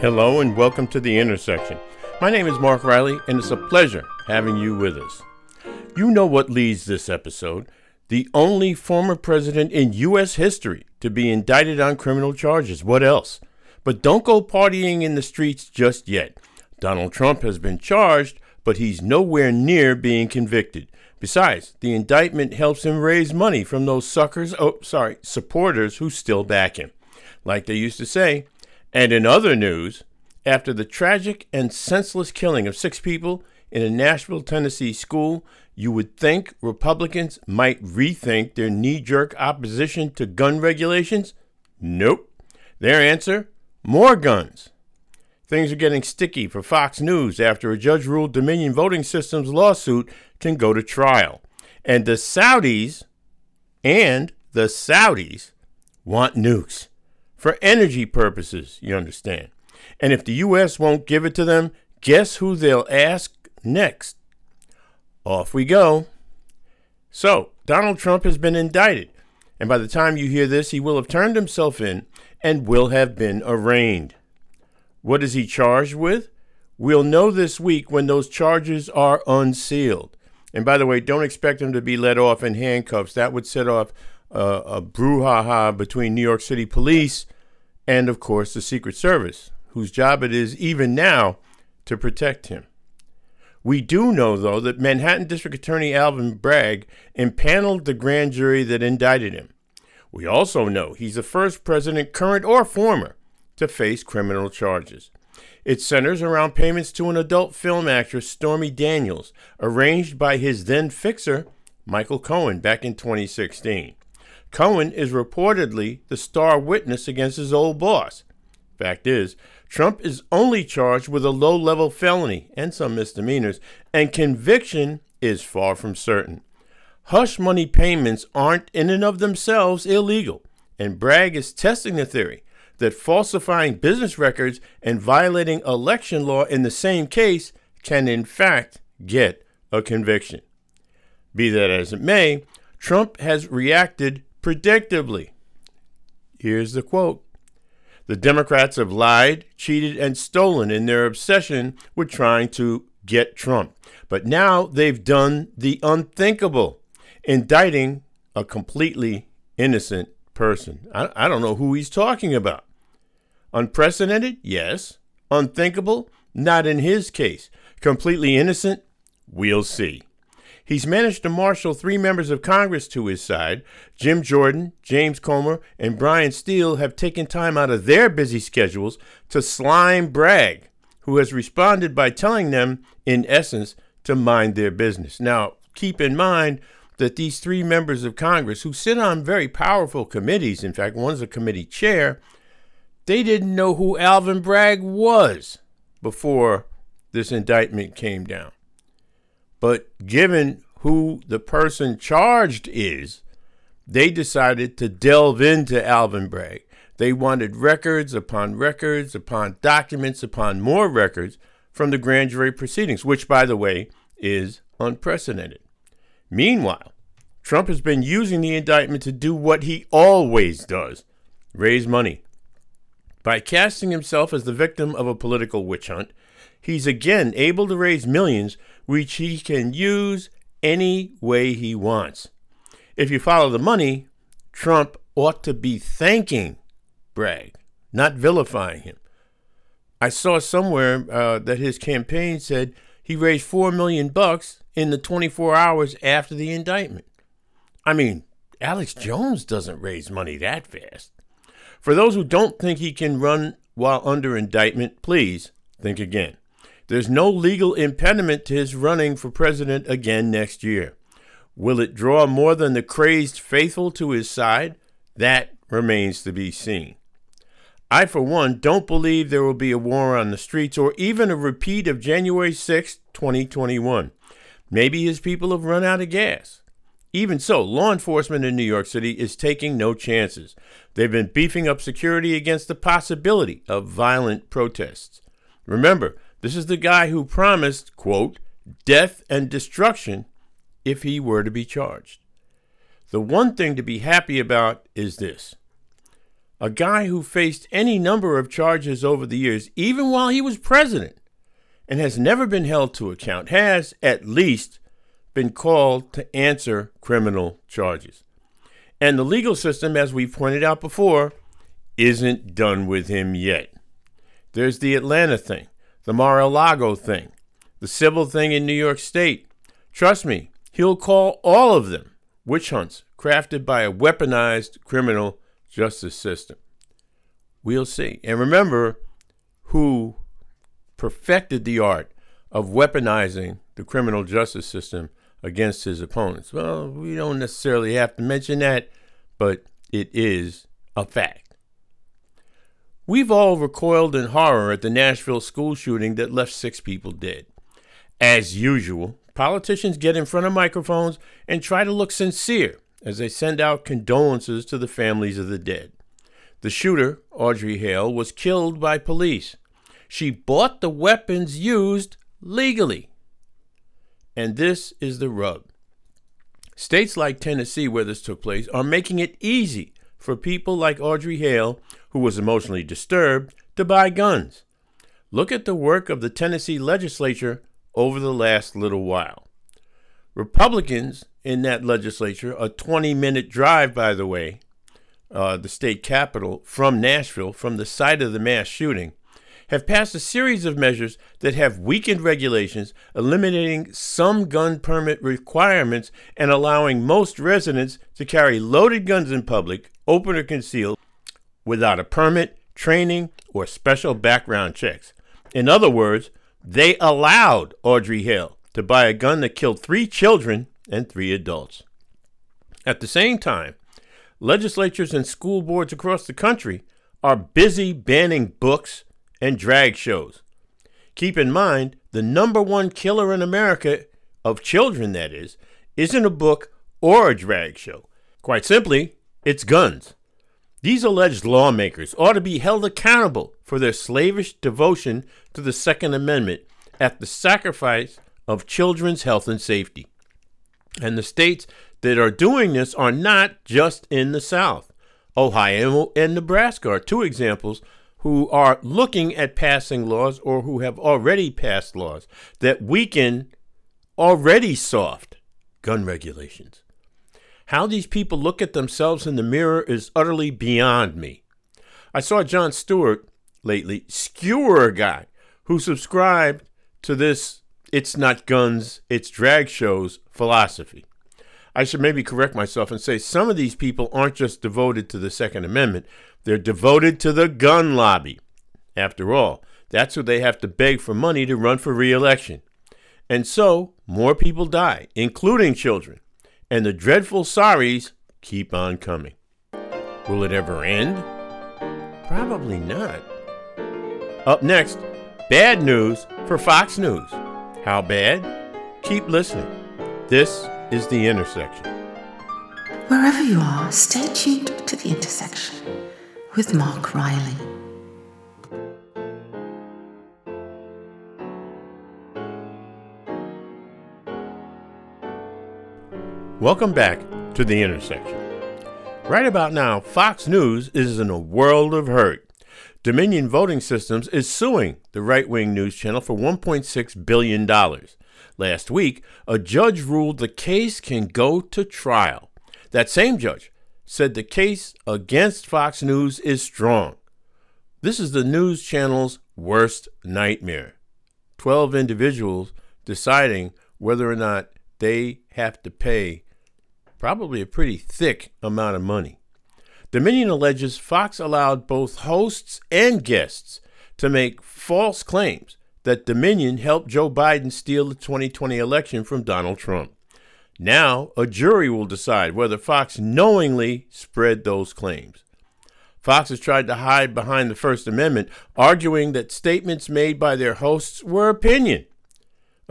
Hello and welcome to The Intersection. My name is Mark Riley, and it's a pleasure having you with us. You know what leads this episode the only former president in U.S. history to be indicted on criminal charges. What else? But don't go partying in the streets just yet. Donald Trump has been charged, but he's nowhere near being convicted. Besides, the indictment helps him raise money from those suckers, oh, sorry, supporters who still back him. Like they used to say, and in other news, after the tragic and senseless killing of six people in a Nashville, Tennessee school, you would think Republicans might rethink their knee jerk opposition to gun regulations? Nope. Their answer more guns. Things are getting sticky for Fox News after a judge ruled Dominion Voting Systems lawsuit can go to trial. And the Saudis and the Saudis want nukes for energy purposes, you understand. And if the U.S. won't give it to them, guess who they'll ask next? Off we go. So, Donald Trump has been indicted, and by the time you hear this, he will have turned himself in and will have been arraigned. What is he charged with? We'll know this week when those charges are unsealed. And by the way, don't expect him to be let off in handcuffs. That would set off uh, a brouhaha between New York City police and, of course, the Secret Service, whose job it is even now to protect him. We do know, though, that Manhattan District Attorney Alvin Bragg impaneled the grand jury that indicted him. We also know he's the first president, current or former, to face criminal charges. It centers around payments to an adult film actress, Stormy Daniels, arranged by his then fixer, Michael Cohen, back in 2016. Cohen is reportedly the star witness against his old boss. Fact is, Trump is only charged with a low level felony and some misdemeanors, and conviction is far from certain. Hush money payments aren't in and of themselves illegal, and Bragg is testing the theory that falsifying business records and violating election law in the same case can, in fact, get a conviction. Be that as it may, Trump has reacted predictably. Here's the quote The Democrats have lied, cheated, and stolen in their obsession with trying to get Trump. But now they've done the unthinkable, indicting a completely innocent person. I, I don't know who he's talking about. Unprecedented? Yes. Unthinkable? Not in his case. Completely innocent? We'll see. He's managed to marshal three members of Congress to his side. Jim Jordan, James Comer, and Brian Steele have taken time out of their busy schedules to slime Bragg, who has responded by telling them, in essence, to mind their business. Now, keep in mind that these three members of Congress, who sit on very powerful committees, in fact, one's a committee chair, they didn't know who Alvin Bragg was before this indictment came down. But given who the person charged is, they decided to delve into Alvin Bragg. They wanted records upon records upon documents upon more records from the grand jury proceedings, which, by the way, is unprecedented. Meanwhile, Trump has been using the indictment to do what he always does raise money. By casting himself as the victim of a political witch hunt, he's again able to raise millions which he can use any way he wants. If you follow the money, Trump ought to be thanking Bragg, not vilifying him. I saw somewhere uh, that his campaign said he raised four million bucks in the 24 hours after the indictment. I mean, Alex Jones doesn't raise money that fast. For those who don't think he can run while under indictment, please think again. There's no legal impediment to his running for president again next year. Will it draw more than the crazed faithful to his side? That remains to be seen. I, for one, don't believe there will be a war on the streets or even a repeat of January 6, 2021. Maybe his people have run out of gas. Even so, law enforcement in New York City is taking no chances. They've been beefing up security against the possibility of violent protests. Remember, this is the guy who promised, quote, death and destruction if he were to be charged. The one thing to be happy about is this a guy who faced any number of charges over the years, even while he was president, and has never been held to account, has at least been called to answer criminal charges. And the legal system, as we pointed out before, isn't done with him yet. There's the Atlanta thing, the Mar a Lago thing, the civil thing in New York State. Trust me, he'll call all of them witch hunts crafted by a weaponized criminal justice system. We'll see. And remember who perfected the art of weaponizing the criminal justice system against his opponents. Well, we don't necessarily have to mention that, but it is a fact. We've all recoiled in horror at the Nashville school shooting that left six people dead. As usual, politicians get in front of microphones and try to look sincere as they send out condolences to the families of the dead. The shooter, Audrey Hale, was killed by police. She bought the weapons used legally. And this is the rub. States like Tennessee, where this took place, are making it easy for people like Audrey Hale, who was emotionally disturbed, to buy guns. Look at the work of the Tennessee legislature over the last little while. Republicans in that legislature, a 20 minute drive, by the way, uh, the state capital from Nashville, from the site of the mass shooting, have passed a series of measures that have weakened regulations, eliminating some gun permit requirements and allowing most residents to carry loaded guns in public, open or concealed, without a permit, training, or special background checks. In other words, they allowed Audrey Hale to buy a gun that killed three children and three adults. At the same time, legislatures and school boards across the country are busy banning books and drag shows. Keep in mind, the number one killer in America, of children that is, isn't a book or a drag show. Quite simply, it's guns. These alleged lawmakers ought to be held accountable for their slavish devotion to the Second Amendment at the sacrifice of children's health and safety. And the states that are doing this are not just in the South. Ohio and Nebraska are two examples who are looking at passing laws or who have already passed laws that weaken already soft gun regulations. How these people look at themselves in the mirror is utterly beyond me. I saw Jon Stewart lately skewer a guy who subscribed to this it's not guns, it's drag shows philosophy. I should maybe correct myself and say some of these people aren't just devoted to the Second Amendment, they're devoted to the gun lobby. After all, that's who they have to beg for money to run for re election. And so, more people die, including children. And the dreadful sorries keep on coming. Will it ever end? Probably not. Up next, bad news for Fox News. How bad? Keep listening. This is The Intersection. Wherever you are, stay tuned to The Intersection with Mark Riley. Welcome back to The Intersection. Right about now, Fox News is in a world of hurt. Dominion Voting Systems is suing the right wing news channel for $1.6 billion. Last week, a judge ruled the case can go to trial. That same judge said the case against Fox News is strong. This is the news channel's worst nightmare. 12 individuals deciding whether or not they have to pay probably a pretty thick amount of money. Dominion alleges Fox allowed both hosts and guests to make false claims that Dominion helped Joe Biden steal the 2020 election from Donald Trump. Now, a jury will decide whether Fox knowingly spread those claims. Fox has tried to hide behind the First Amendment, arguing that statements made by their hosts were opinion.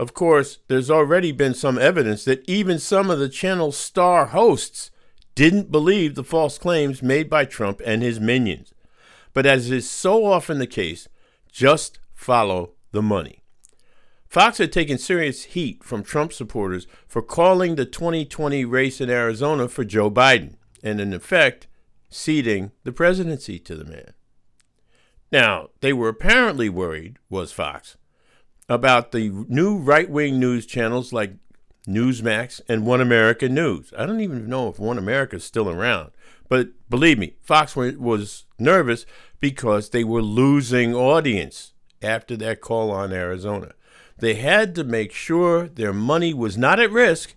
Of course, there's already been some evidence that even some of the channel's star hosts didn't believe the false claims made by Trump and his minions. But as is so often the case, just follow the money. Fox had taken serious heat from Trump supporters for calling the 2020 race in Arizona for Joe Biden, and in effect, ceding the presidency to the man. Now, they were apparently worried, was Fox, about the new right wing news channels like Newsmax and One America News. I don't even know if One America is still around. But believe me, Fox was nervous because they were losing audience after that call on Arizona. They had to make sure their money was not at risk,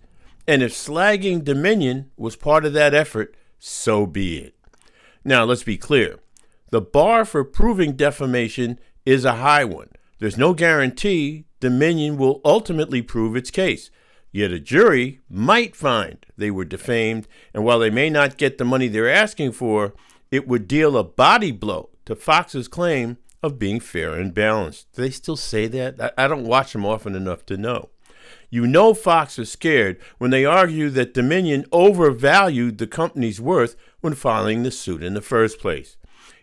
and if slagging Dominion was part of that effort, so be it. Now, let's be clear the bar for proving defamation is a high one. There's no guarantee Dominion will ultimately prove its case. Yet a jury might find they were defamed, and while they may not get the money they're asking for, it would deal a body blow to Fox's claim of being fair and balanced. Do they still say that? I, don't watch them often enough to know. You know Fox is scared when they argue that Dominion overvalued the company's worth when filing the suit in the first place.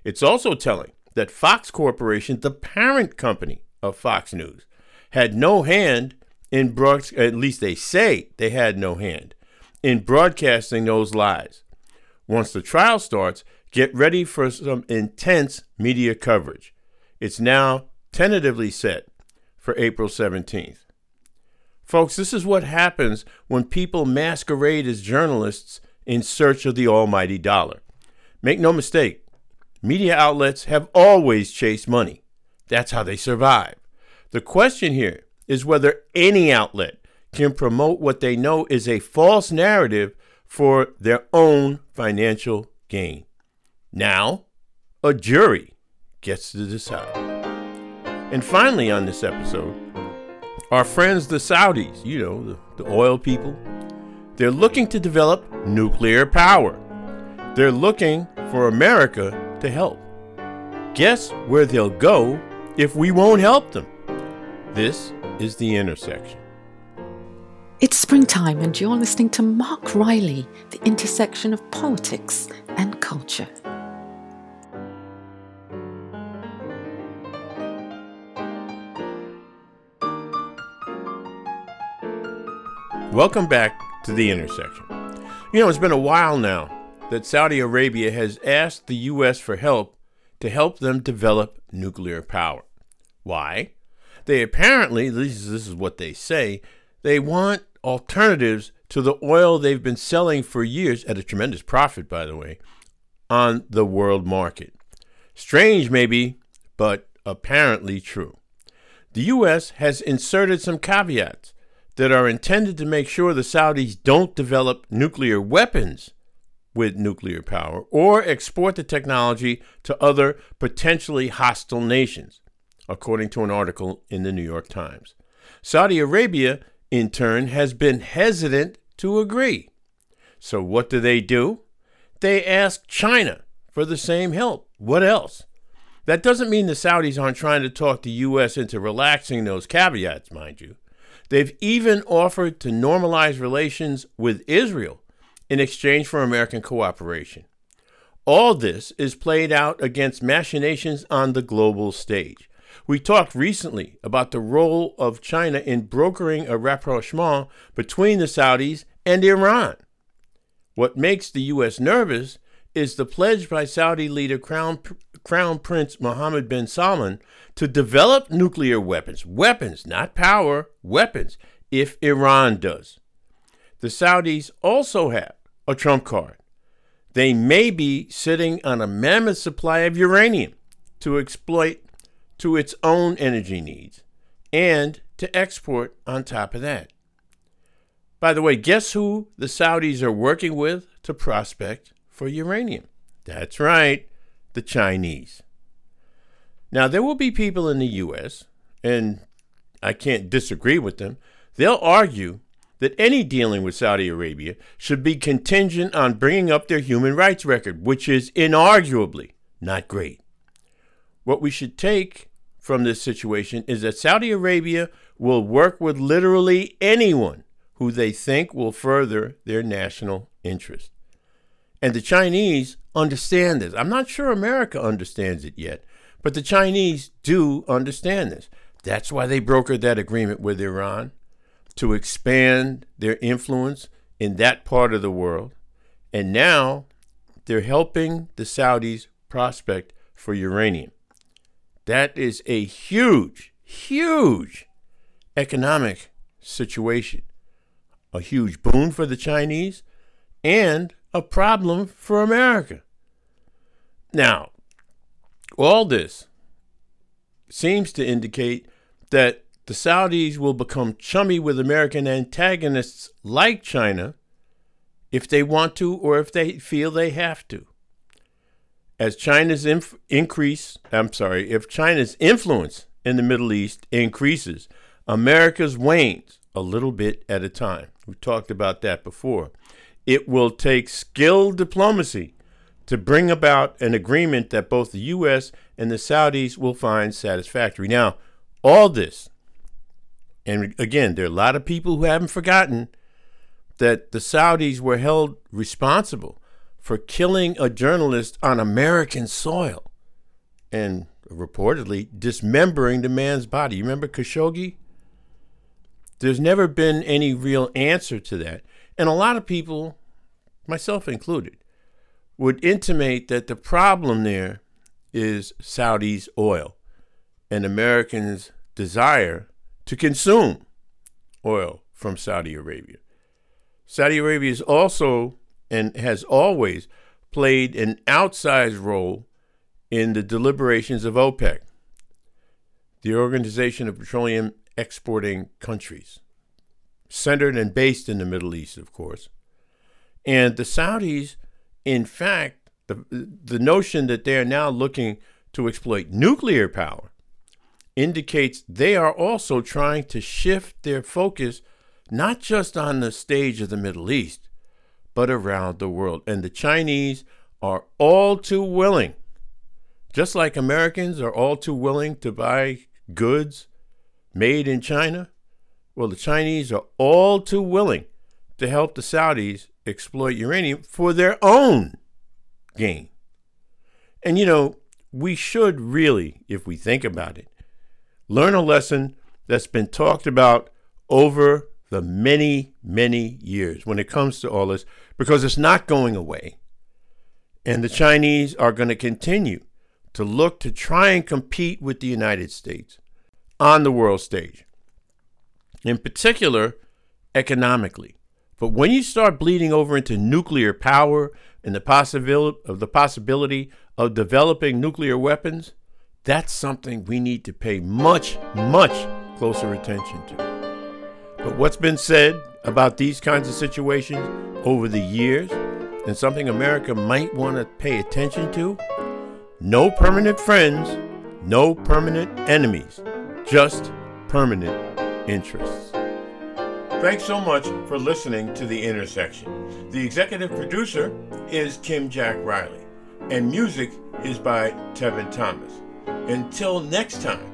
It's also telling that Fox Corporation, the parent company of Fox News, had no hand in broad, at least they say they had no hand in broadcasting those lies. Once the trial starts, get ready for some intense media coverage. It's now tentatively set for April 17th. Folks, this is what happens when people masquerade as journalists in search of the almighty dollar. Make no mistake, media outlets have always chased money. That's how they survive. The question here is whether any outlet can promote what they know is a false narrative for their own financial gain. Now, a jury gets to decide. And finally, on this episode, our friends, the Saudis, you know, the, the oil people, they're looking to develop nuclear power. They're looking for America to help. Guess where they'll go if we won't help them? This is The Intersection. It's springtime, and you're listening to Mark Riley, The Intersection of Politics and Culture. Welcome back to The Intersection. You know, it's been a while now that Saudi Arabia has asked the U.S. for help to help them develop nuclear power. Why? They apparently, this is what they say, they want alternatives to the oil they've been selling for years at a tremendous profit, by the way, on the world market. Strange, maybe, but apparently true. The U.S. has inserted some caveats that are intended to make sure the Saudis don't develop nuclear weapons with nuclear power or export the technology to other potentially hostile nations according to an article in the New York Times. Saudi Arabia, in turn, has been hesitant to agree. So, what do they do? They ask China for the same help. What else? That doesn't mean the Saudis aren't trying to talk the U.S. into relaxing those caveats, mind you. They've even offered to normalize relations with Israel in exchange for American cooperation. All this is played out against machinations on the global stage. We talked recently about the role of China in brokering a rapprochement between the Saudis and Iran. What makes the U.S. nervous is the pledge by Saudi leader Crown, Crown Prince Mohammed bin Salman to develop nuclear weapons. Weapons, not power, weapons, if Iran does. The Saudis also have a trump card. They may be sitting on a mammoth supply of uranium to exploit to its own energy needs and to export on top of that. By the way, guess who the Saudis are working with to prospect for uranium? That's right, the Chinese. Now, there will be people in the U.S., and I can't disagree with them, they'll argue that any dealing with Saudi Arabia should be contingent on bringing up their human rights record, which is inarguably not great. What we should take from this situation is that Saudi Arabia will work with literally anyone who they think will further their national interest. And the Chinese understand this. I'm not sure America understands it yet, but the Chinese do understand this. That's why they brokered that agreement with Iran to expand their influence in that part of the world. And now they're helping the Saudis prospect for uranium. That is a huge, huge economic situation. A huge boon for the Chinese and a problem for America. Now, all this seems to indicate that the Saudis will become chummy with American antagonists like China if they want to or if they feel they have to. As China's inf- increase, I'm sorry, if China's influence in the Middle East increases, America's wanes a little bit at a time. We talked about that before. It will take skilled diplomacy to bring about an agreement that both the U.S. and the Saudis will find satisfactory. Now, all this, and again, there are a lot of people who haven't forgotten that the Saudis were held responsible for killing a journalist on American soil and reportedly dismembering the man's body. You remember Khashoggi? There's never been any real answer to that. And a lot of people, myself included, would intimate that the problem there is Saudi's oil and Americans' desire to consume oil from Saudi Arabia. Saudi Arabia is also and has always played an outsized role in the deliberations of OPEC, the Organization of Petroleum Exporting Countries, centered and based in the Middle East, of course. And the Saudis in fact, the, the notion that they are now looking to exploit nuclear power indicates they are also trying to shift their focus not just on the stage of the Middle East, but around the world. And the Chinese are all too willing, just like Americans are all too willing to buy goods made in China. Well, the Chinese are all too willing to help the Saudis exploit uranium for their own gain. And you know, we should really, if we think about it, learn a lesson that's been talked about over the many, many years when it comes to all this, because it's not going away. And the Chinese are going to continue to look to try and compete with the United States on the world stage, in particular, economically. But when you start bleeding over into nuclear power and the possibility of the possibility of developing nuclear weapons, that's something we need to pay much, much closer attention to. But what's been said about these kinds of situations over the years, and something America might want to pay attention to no permanent friends, no permanent enemies, just permanent interests. Thanks so much for listening to The Intersection. The executive producer is Kim Jack Riley, and music is by Tevin Thomas. Until next time,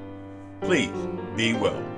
please be well.